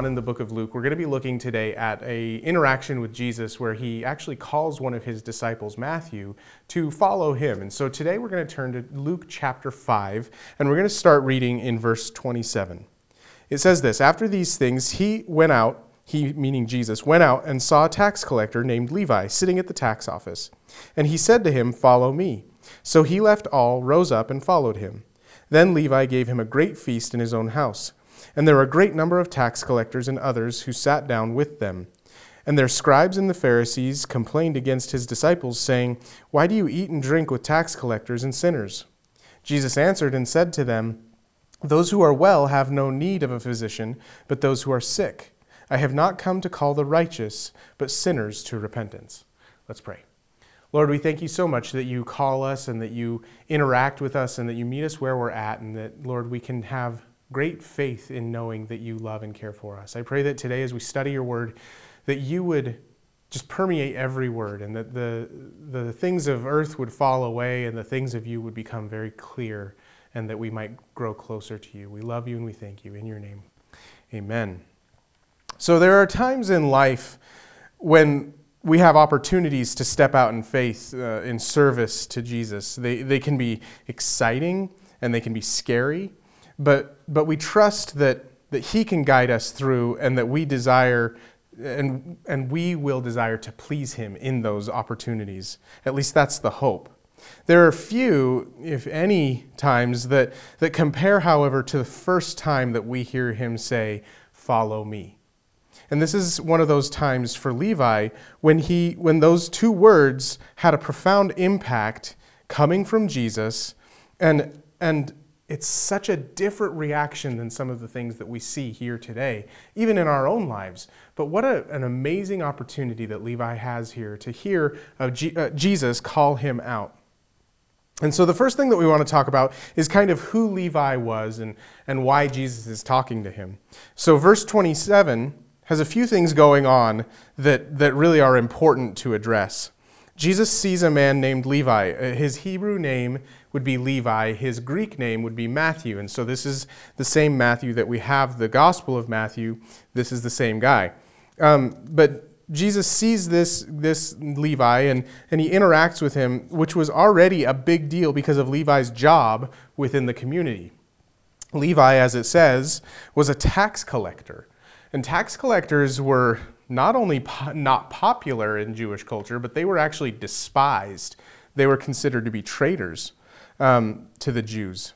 on in the book of Luke, we're going to be looking today at a interaction with Jesus where he actually calls one of his disciples, Matthew, to follow him. And so today we're going to turn to Luke chapter 5, and we're going to start reading in verse 27. It says this After these things, he went out, he, meaning Jesus, went out and saw a tax collector named Levi sitting at the tax office. And he said to him, Follow me. So he left all, rose up, and followed him. Then Levi gave him a great feast in his own house. And there were a great number of tax collectors and others who sat down with them. And their scribes and the Pharisees complained against his disciples, saying, Why do you eat and drink with tax collectors and sinners? Jesus answered and said to them, Those who are well have no need of a physician, but those who are sick. I have not come to call the righteous, but sinners to repentance. Let's pray. Lord, we thank you so much that you call us and that you interact with us and that you meet us where we're at, and that, Lord, we can have great faith in knowing that you love and care for us. I pray that today, as we study your word, that you would just permeate every word and that the, the things of earth would fall away and the things of you would become very clear and that we might grow closer to you. We love you and we thank you. In your name, amen. So there are times in life when we have opportunities to step out in faith uh, in service to Jesus. They, they can be exciting and they can be scary, but, but we trust that, that He can guide us through and that we desire and, and we will desire to please Him in those opportunities. At least that's the hope. There are few, if any, times that, that compare, however, to the first time that we hear Him say, Follow me. And this is one of those times for Levi when, he, when those two words had a profound impact coming from Jesus. And, and it's such a different reaction than some of the things that we see here today, even in our own lives. But what a, an amazing opportunity that Levi has here to hear of G, uh, Jesus call him out. And so the first thing that we want to talk about is kind of who Levi was and, and why Jesus is talking to him. So, verse 27 has a few things going on that, that really are important to address. Jesus sees a man named Levi. Uh, his Hebrew name would be Levi, his Greek name would be Matthew. And so this is the same Matthew that we have the Gospel of Matthew. This is the same guy. Um, but Jesus sees this, this Levi and, and he interacts with him, which was already a big deal because of Levi's job within the community. Levi, as it says, was a tax collector. And tax collectors were not only po- not popular in Jewish culture, but they were actually despised. They were considered to be traitors um, to the Jews.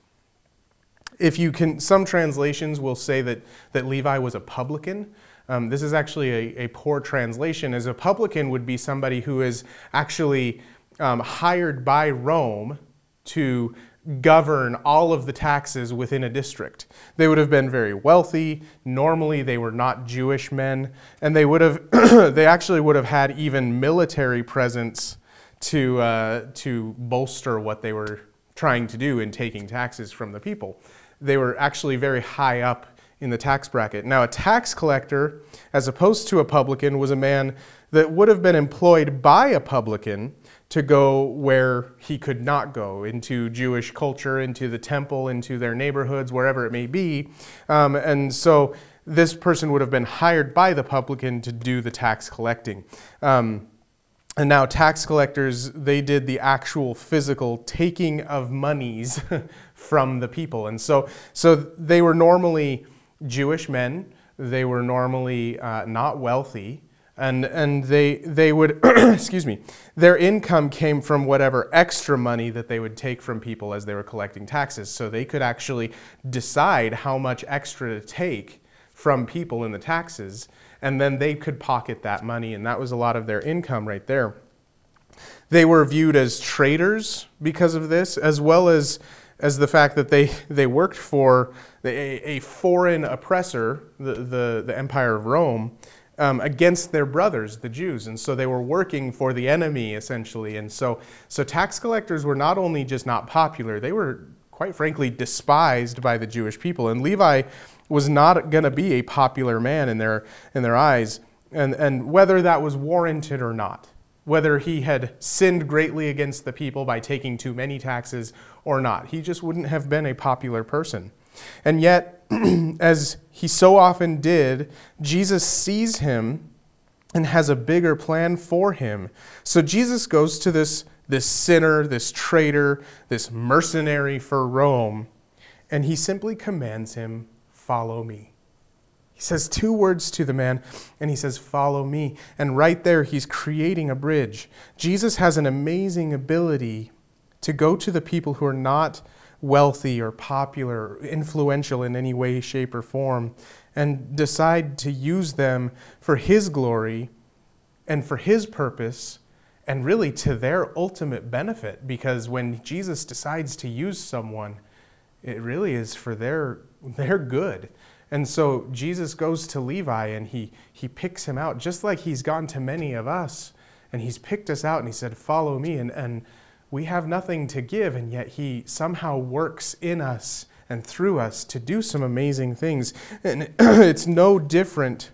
If you can, some translations will say that, that Levi was a publican. Um, this is actually a, a, poor translation, as a publican would be somebody who is actually um, hired by Rome to govern all of the taxes within a district. They would have been very wealthy. Normally, they were not Jewish men, and they would have they actually would have had even military presence to uh, to bolster what they were trying to do in taking taxes from the people. They were actually very high up in the tax bracket. Now, a tax collector, as opposed to a publican, was a man that would have been employed by a publican to go where he could not go into Jewish culture, into the temple, into their neighborhoods, wherever it may be. Um, and so this person would have been hired by the publican to do the tax collecting. Um, and now tax collectors, they did the actual physical taking of monies from the people. And so, so they were normally Jewish men. They were normally uh, not wealthy and and they they would excuse me their income came from whatever extra money that they would take from people as they were collecting taxes so they could actually decide how much extra to take from people in the taxes and then they could pocket that money and that was a lot of their income right there they were viewed as traitors because of this as well as as the fact that they, they worked for a, a foreign oppressor, the, the, the Empire of Rome, um, against their brothers, the Jews. And so they were working for the enemy, essentially. And so, so tax collectors were not only just not popular, they were, quite frankly, despised by the Jewish people. And Levi was not going to be a popular man in their, in their eyes. And, and whether that was warranted or not, whether he had sinned greatly against the people by taking too many taxes or not, he just wouldn't have been a popular person. And yet, as he so often did, Jesus sees him and has a bigger plan for him. So Jesus goes to this, this sinner, this traitor, this mercenary for Rome, and he simply commands him, Follow me. He says two words to the man, and he says, Follow me. And right there, he's creating a bridge. Jesus has an amazing ability to go to the people who are not wealthy or popular, or influential in any way, shape, or form, and decide to use them for His glory and for His purpose, and really to their ultimate benefit. Because when Jesus decides to use someone, it really is for their, their good. And so Jesus goes to Levi and he, he picks him out, just like he's gone to many of us. And he's picked us out and he said, Follow me. And, and we have nothing to give, and yet He somehow works in us and through us to do some amazing things. And it's no different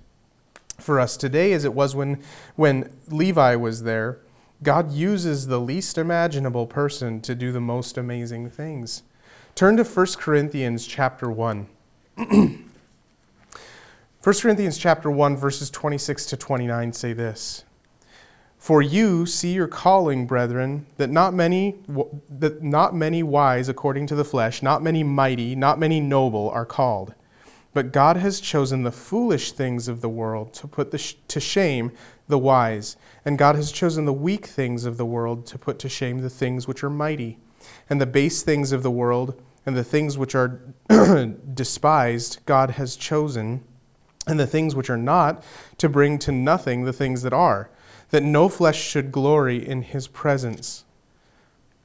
for us today as it was when, when Levi was there. God uses the least imaginable person to do the most amazing things. Turn to 1 Corinthians chapter 1. 1 Corinthians chapter 1 verses 26 to 29 say this. For you see your calling, brethren, that not many that not many wise according to the flesh, not many mighty, not many noble are called. But God has chosen the foolish things of the world to put sh- to shame the wise, and God has chosen the weak things of the world to put to shame the things which are mighty, and the base things of the world and the things which are despised God has chosen, and the things which are not to bring to nothing the things that are. That no flesh should glory in his presence.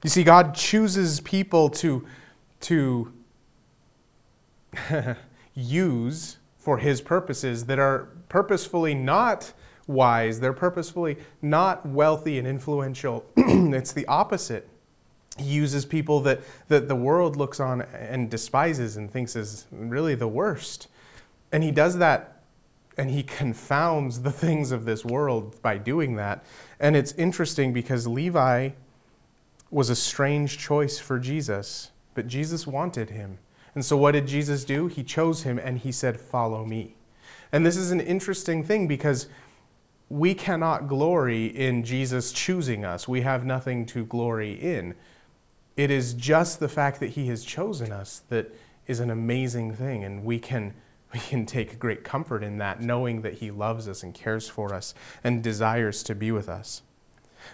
You see, God chooses people to, to use for his purposes that are purposefully not wise, they're purposefully not wealthy and influential. it's the opposite. He uses people that, that the world looks on and despises and thinks is really the worst. And he does that and he confounds the things of this world by doing that. And it's interesting because Levi was a strange choice for Jesus, but Jesus wanted him. And so what did Jesus do? He chose him and he said, Follow me. And this is an interesting thing because we cannot glory in Jesus choosing us. We have nothing to glory in. It is just the fact that he has chosen us that is an amazing thing, and we can we can take great comfort in that, knowing that He loves us and cares for us and desires to be with us.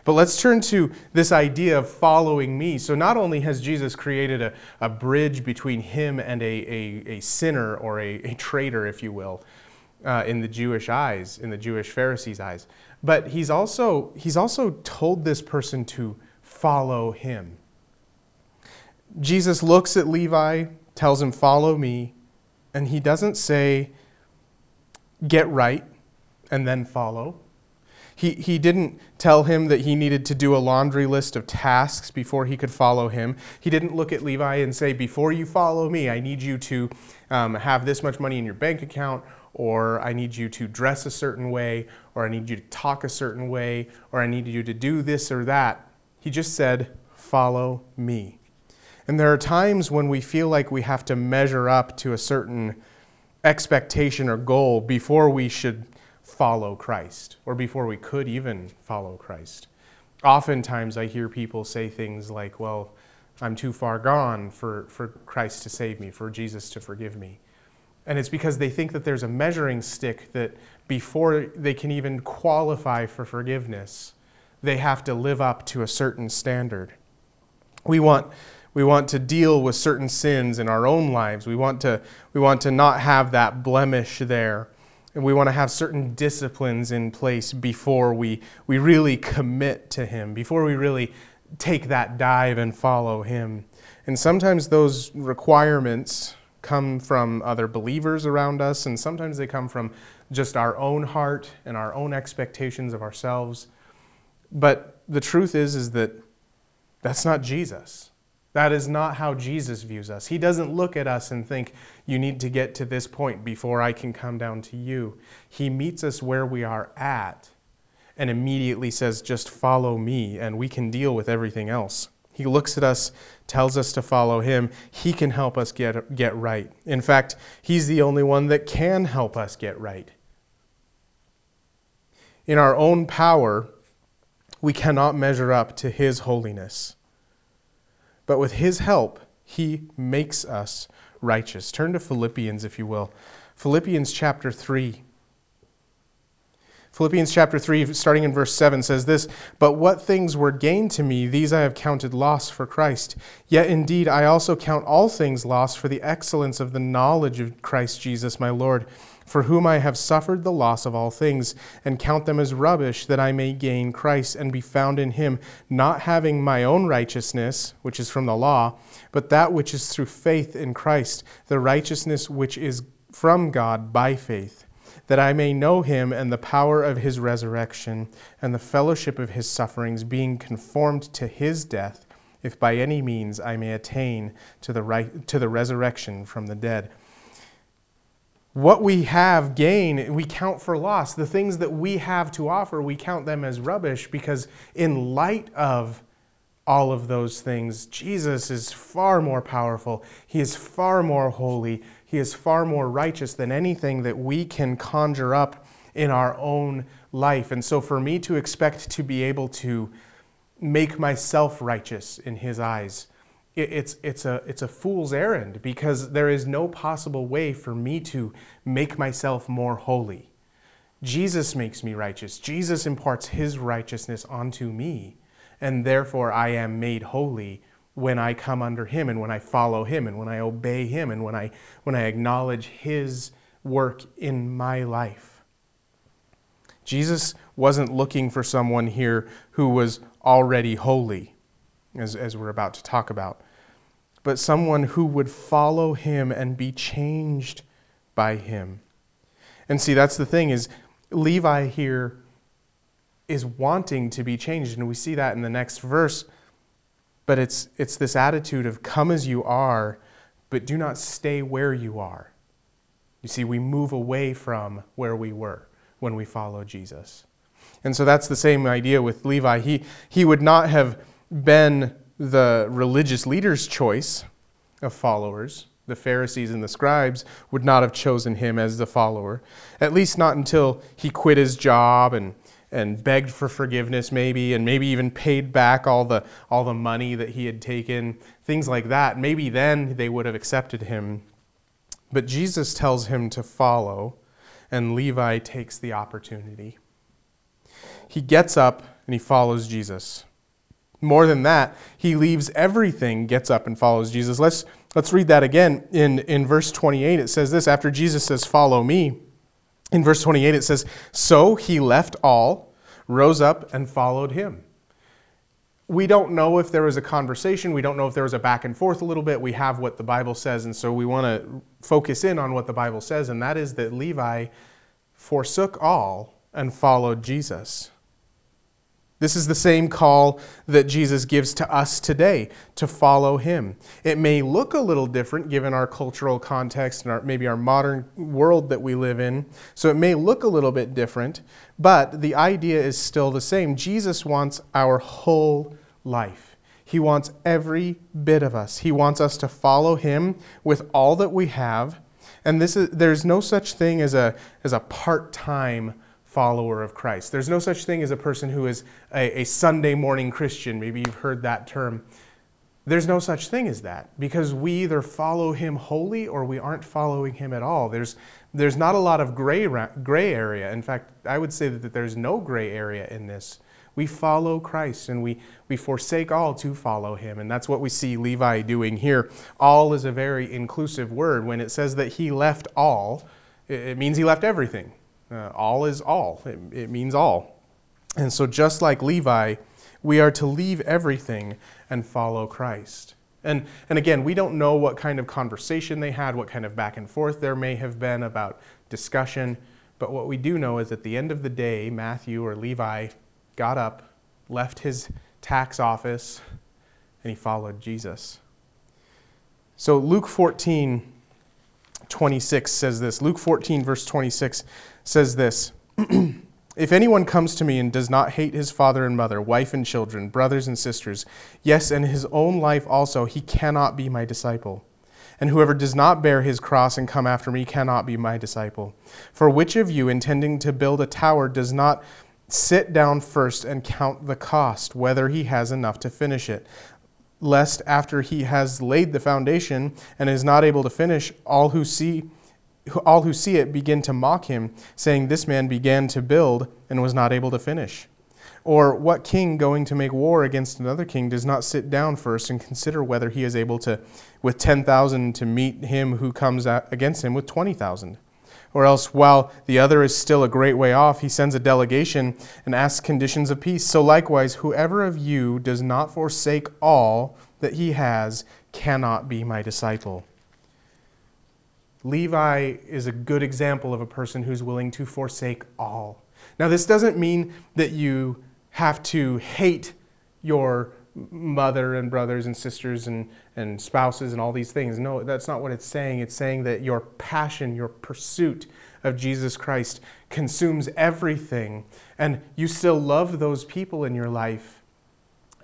But let's turn to this idea of following me. So, not only has Jesus created a, a bridge between him and a, a, a sinner or a, a traitor, if you will, uh, in the Jewish eyes, in the Jewish Pharisees' eyes, but he's also, he's also told this person to follow him. Jesus looks at Levi, tells him, Follow me, and he doesn't say, get right and then follow. He, he didn't tell him that he needed to do a laundry list of tasks before he could follow him. He didn't look at Levi and say, Before you follow me, I need you to um, have this much money in your bank account, or I need you to dress a certain way, or I need you to talk a certain way, or I need you to do this or that. He just said, Follow me. And there are times when we feel like we have to measure up to a certain expectation or goal before we should follow Christ, or before we could even follow Christ. Oftentimes, I hear people say things like, Well, I'm too far gone for, for Christ to save me, for Jesus to forgive me. And it's because they think that there's a measuring stick that before they can even qualify for forgiveness, they have to live up to a certain standard. We want we want to deal with certain sins in our own lives. We want to, we want to not have that blemish there. And we want to have certain disciplines in place before we, we really commit to Him, before we really take that dive and follow Him. And sometimes those requirements come from other believers around us, and sometimes they come from just our own heart and our own expectations of ourselves. But the truth is, is that that's not Jesus. That is not how Jesus views us. He doesn't look at us and think, you need to get to this point before I can come down to you. He meets us where we are at and immediately says, just follow me, and we can deal with everything else. He looks at us, tells us to follow him. He can help us get, get right. In fact, he's the only one that can help us get right. In our own power, we cannot measure up to his holiness. But with his help, he makes us righteous. Turn to Philippians, if you will. Philippians chapter 3. Philippians chapter 3, starting in verse 7, says this But what things were gained to me, these I have counted loss for Christ. Yet indeed I also count all things loss for the excellence of the knowledge of Christ Jesus my Lord, for whom I have suffered the loss of all things, and count them as rubbish, that I may gain Christ and be found in him, not having my own righteousness, which is from the law, but that which is through faith in Christ, the righteousness which is from God by faith that I may know him and the power of his resurrection and the fellowship of his sufferings, being conformed to his death, if by any means I may attain to the, right, to the resurrection from the dead. What we have gain, we count for loss. The things that we have to offer, we count them as rubbish because, in light of all of those things, Jesus is far more powerful. He is far more holy. He is far more righteous than anything that we can conjure up in our own life. And so, for me to expect to be able to make myself righteous in His eyes, it's, it's, a, it's a fool's errand because there is no possible way for me to make myself more holy. Jesus makes me righteous. Jesus imparts His righteousness onto me, and therefore I am made holy when I come under him and when I follow him and when I obey him and when I, when I acknowledge his work in my life. Jesus wasn't looking for someone here who was already holy, as, as we're about to talk about, but someone who would follow him and be changed by him. And see, that's the thing is Levi here is wanting to be changed, and we see that in the next verse but it's, it's this attitude of come as you are, but do not stay where you are. You see, we move away from where we were when we follow Jesus. And so that's the same idea with Levi. He, he would not have been the religious leader's choice of followers. The Pharisees and the scribes would not have chosen him as the follower, at least not until he quit his job and and begged for forgiveness maybe and maybe even paid back all the all the money that he had taken things like that. Maybe then they would have accepted him. But Jesus tells him to follow and Levi takes the opportunity. He gets up and he follows Jesus more than that he leaves everything gets up and follows Jesus let's let's read that again in in verse 28 it says this after Jesus says follow me in verse 28, it says, So he left all, rose up, and followed him. We don't know if there was a conversation. We don't know if there was a back and forth a little bit. We have what the Bible says, and so we want to focus in on what the Bible says, and that is that Levi forsook all and followed Jesus. This is the same call that Jesus gives to us today to follow him. It may look a little different given our cultural context and our, maybe our modern world that we live in. So it may look a little bit different, but the idea is still the same. Jesus wants our whole life. He wants every bit of us. He wants us to follow him with all that we have. And this is, there's no such thing as a, as a part time follower of Christ. There's no such thing as a person who is a, a, Sunday morning Christian. Maybe you've heard that term. There's no such thing as that because we either follow him wholly or we aren't following him at all. There's, there's not a lot of gray, gray area. In fact, I would say that there's no gray area in this. We follow Christ and we, we forsake all to follow him. And that's what we see Levi doing here. All is a very inclusive word. When it says that he left all, it means he left everything. Uh, all is all, it, it means all. And so, just like Levi, we are to leave everything and follow Christ. And, and again, we don't know what kind of conversation they had, what kind of back and forth there may have been about discussion. But what we do know is at the end of the day, Matthew or Levi got up, left his tax office, and he followed Jesus. So Luke 14, 26 says this. Luke 14, verse 26 says this If anyone comes to me and does not hate his father and mother, wife and children, brothers and sisters, yes, and his own life also, he cannot be my disciple. And whoever does not bear his cross and come after me cannot be my disciple. For which of you, intending to build a tower, does not sit down first and count the cost, whether he has enough to finish it? Lest after he has laid the foundation and is not able to finish, all who see all who see it begin to mock him, saying, This man began to build and was not able to finish. Or what king going to make war against another king does not sit down first and consider whether he is able to, with 10,000, to meet him who comes against him with 20,000? Or else, while the other is still a great way off, he sends a delegation and asks conditions of peace. So likewise, whoever of you does not forsake all that he has cannot be my disciple. Levi is a good example of a person who's willing to forsake all. Now, this doesn't mean that you have to hate your mother and brothers and sisters and, and spouses and all these things. No, that's not what it's saying. It's saying that your passion, your pursuit of Jesus Christ consumes everything. And you still love those people in your life,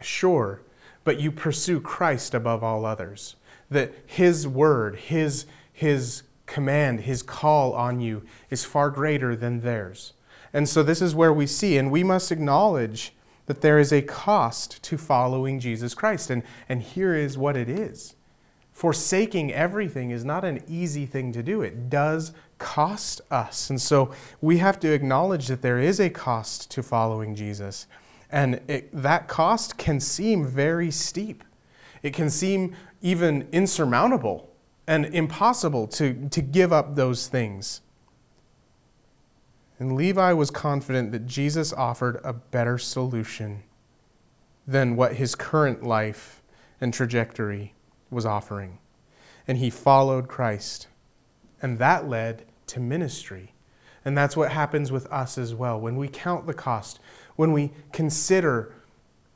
sure, but you pursue Christ above all others. That His word, His, His command, his call on you is far greater than theirs. And so this is where we see, and we must acknowledge that there is a cost to following Jesus Christ. And, and here is what it is forsaking everything is not an easy thing to do, it does cost us. And so we have to acknowledge that there is a cost to following Jesus. And it, that cost can seem very steep. It can seem even insurmountable and impossible to, to give up those things. And Levi was confident that Jesus offered a better solution than what his current life and trajectory was offering. And he followed Christ. And that led to ministry. And that's what happens with us as well. When we count the cost, when we consider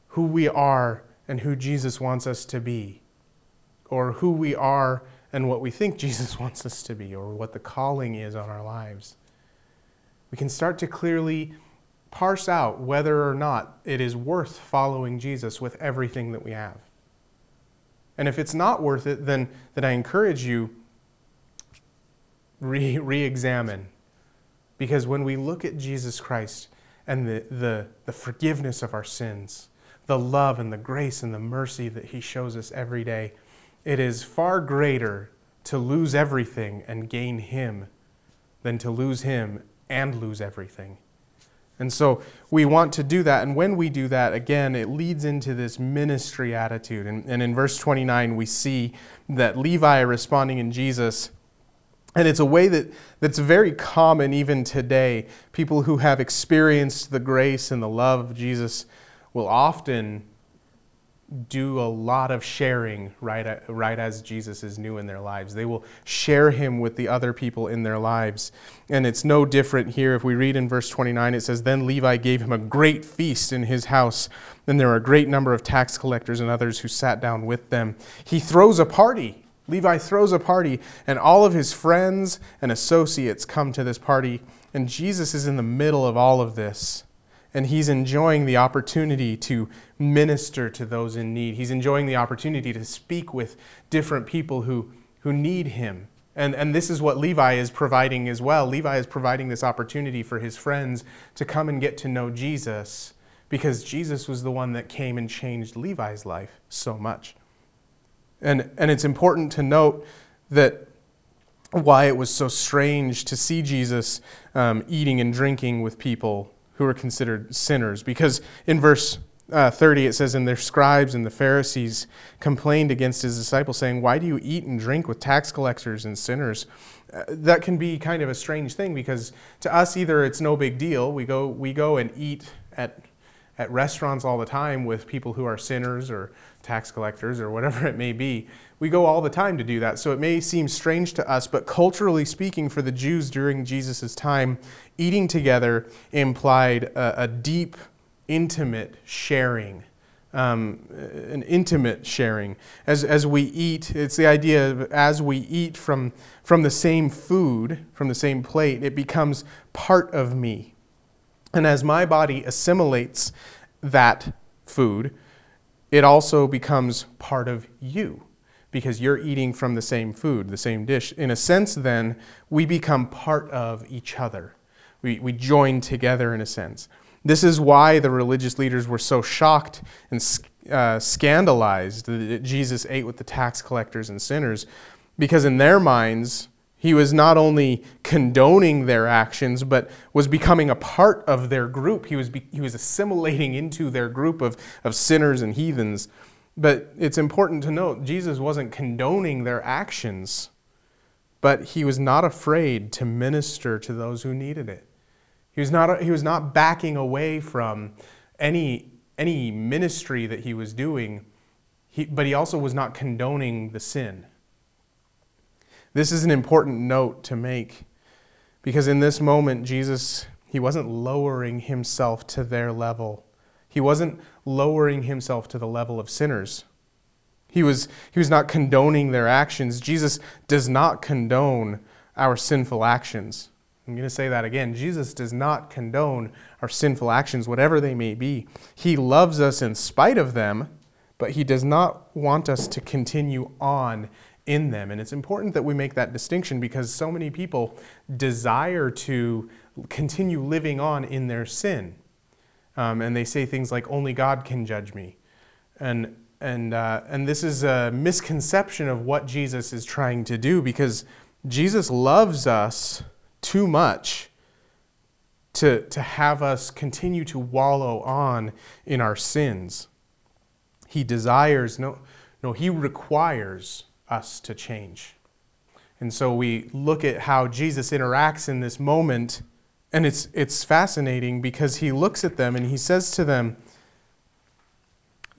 who we are and who Jesus wants us to be, or who we are and what we think Jesus wants us to be or what the calling is on our lives. We can start to clearly parse out whether or not it is worth following Jesus with everything that we have. And if it's not worth it, then, then I encourage you re examine. Because when we look at Jesus Christ and the, the, the forgiveness of our sins, the love and the grace and the mercy that he shows us every day, it is far greater to lose everything and gain Him than to lose Him and lose everything. And so we want to do that. And when we do that, again, it leads into this ministry attitude. And, and in verse 29, we see that Levi responding in Jesus. And it's a way that, that's very common even today. People who have experienced the grace and the love of Jesus will often do a lot of sharing right, right as Jesus is new in their lives. They will share him with the other people in their lives. And it's no different here. If we read in verse 29, it says, Then Levi gave him a great feast in his house. Then there were a great number of tax collectors and others who sat down with them. He throws a party. Levi throws a party, and all of his friends and associates come to this party. And Jesus is in the middle of all of this and he's enjoying the opportunity to minister to those in need. He's enjoying the opportunity to speak with different people who, who need him. And, and this is what Levi is providing as well. Levi is providing this opportunity for his friends to come and get to know Jesus because Jesus was the one that came and changed Levi's life so much. And, and it's important to note that why it was so strange to see Jesus um, eating and drinking with people who are considered sinners. Because in verse uh, 30, it says, And their scribes and the Pharisees complained against his disciples, saying, Why do you eat and drink with tax collectors and sinners? Uh, that can be kind of a strange thing because to us, either it's no big deal. We go, we go and eat at, at restaurants all the time with people who are sinners or tax collectors or whatever it may be. We go all the time to do that. So it may seem strange to us, but culturally speaking, for the Jews during Jesus' time, eating together implied a, a deep, intimate sharing. Um, an intimate sharing. As, as we eat, it's the idea of as we eat from, from the same food, from the same plate, it becomes part of me. And as my body assimilates that food, it also becomes part of you because you're eating from the same food, the same dish. In a sense, then, we become part of each other. We, we join together in a sense. This is why the religious leaders were so shocked and uh, scandalized that Jesus ate with the tax collectors and sinners, because in their minds, he was not only condoning their actions, but was becoming a part of their group. He was, be, he was assimilating into their group of, of sinners and heathens. But it's important to note Jesus wasn't condoning their actions, but he was not afraid to minister to those who needed it. He was not, he was not backing away from any, any ministry that he was doing, he, but he also was not condoning the sin. This is an important note to make because in this moment, Jesus, he wasn't lowering himself to their level. He wasn't lowering himself to the level of sinners. He was, he was not condoning their actions. Jesus does not condone our sinful actions. I'm going to say that again. Jesus does not condone our sinful actions, whatever they may be. He loves us in spite of them, but he does not want us to continue on in them. And it's important that we make that distinction because so many people desire to continue living on in their sin. Um, and they say things like, only God can judge me. And, and, uh, and this is a misconception of what Jesus is trying to do because Jesus loves us too much to, to have us continue to wallow on in our sins. He desires, no, no, he requires us to change. And so we look at how Jesus interacts in this moment, and it's, it's fascinating because he looks at them and he says to them,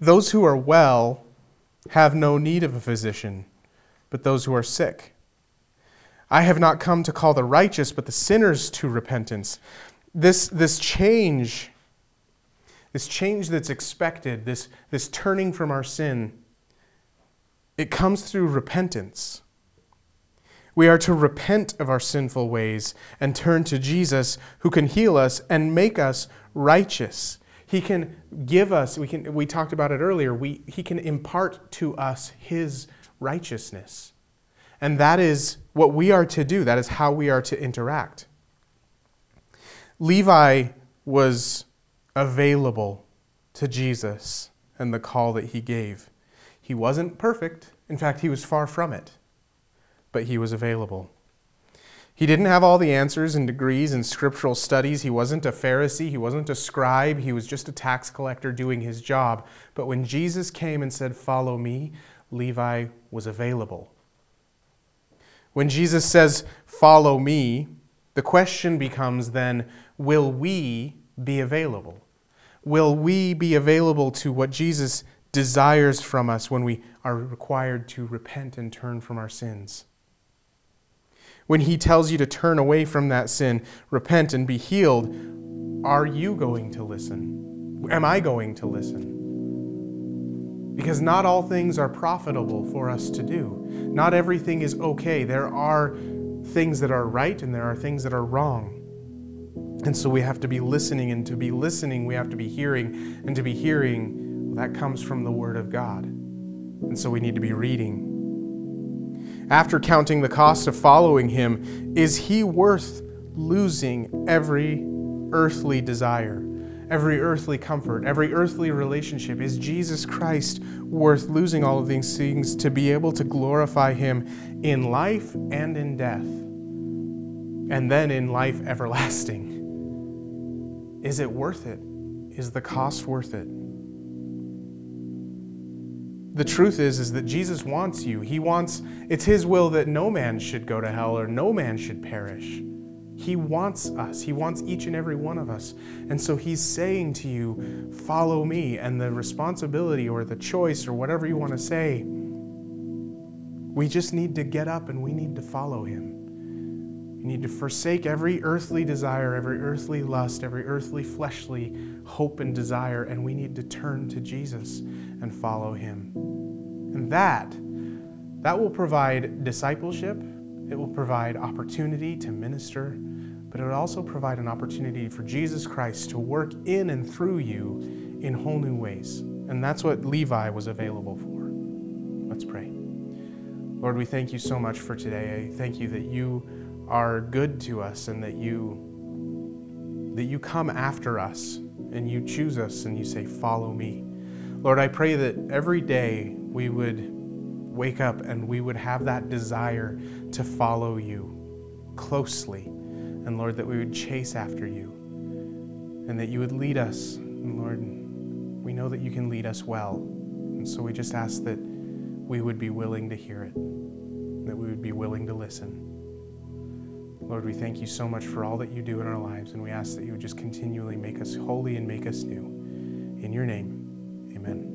Those who are well have no need of a physician, but those who are sick. I have not come to call the righteous, but the sinners to repentance. This, this change, this change that's expected, this, this turning from our sin, it comes through repentance. We are to repent of our sinful ways and turn to Jesus who can heal us and make us righteous. He can give us, we, can, we talked about it earlier, we, he can impart to us his righteousness. And that is what we are to do, that is how we are to interact. Levi was available to Jesus and the call that he gave. He wasn't perfect. In fact, he was far from it. But he was available. He didn't have all the answers and degrees and scriptural studies. He wasn't a Pharisee. He wasn't a scribe. He was just a tax collector doing his job. But when Jesus came and said, Follow me, Levi was available. When Jesus says, Follow me, the question becomes then, Will we be available? Will we be available to what Jesus desires from us when we are required to repent and turn from our sins. When He tells you to turn away from that sin, repent, and be healed, are you going to listen? Am I going to listen? Because not all things are profitable for us to do. Not everything is okay. There are things that are right and there are things that are wrong. And so we have to be listening, and to be listening, we have to be hearing, and to be hearing, that comes from the Word of God. And so we need to be reading. After counting the cost of following Him, is He worth losing every earthly desire, every earthly comfort, every earthly relationship? Is Jesus Christ worth losing all of these things to be able to glorify Him in life and in death? And then in life everlasting? Is it worth it? Is the cost worth it? The truth is is that Jesus wants you. He wants it's his will that no man should go to hell or no man should perish. He wants us. He wants each and every one of us. And so he's saying to you, "Follow me." And the responsibility or the choice or whatever you want to say, we just need to get up and we need to follow him. We need to forsake every earthly desire, every earthly lust, every earthly fleshly hope and desire, and we need to turn to Jesus and follow him. And that, that will provide discipleship. It will provide opportunity to minister but it will also provide an opportunity for Jesus Christ to work in and through you in whole new ways. And that's what Levi was available for. Let's pray. Lord, we thank you so much for today. I thank you that you are good to us and that you that you come after us and you choose us and you say follow me. Lord, I pray that every day we would wake up and we would have that desire to follow you closely. And Lord, that we would chase after you and that you would lead us. And Lord, we know that you can lead us well. And so we just ask that we would be willing to hear it, that we would be willing to listen. Lord, we thank you so much for all that you do in our lives, and we ask that you would just continually make us holy and make us new. In your name, amen.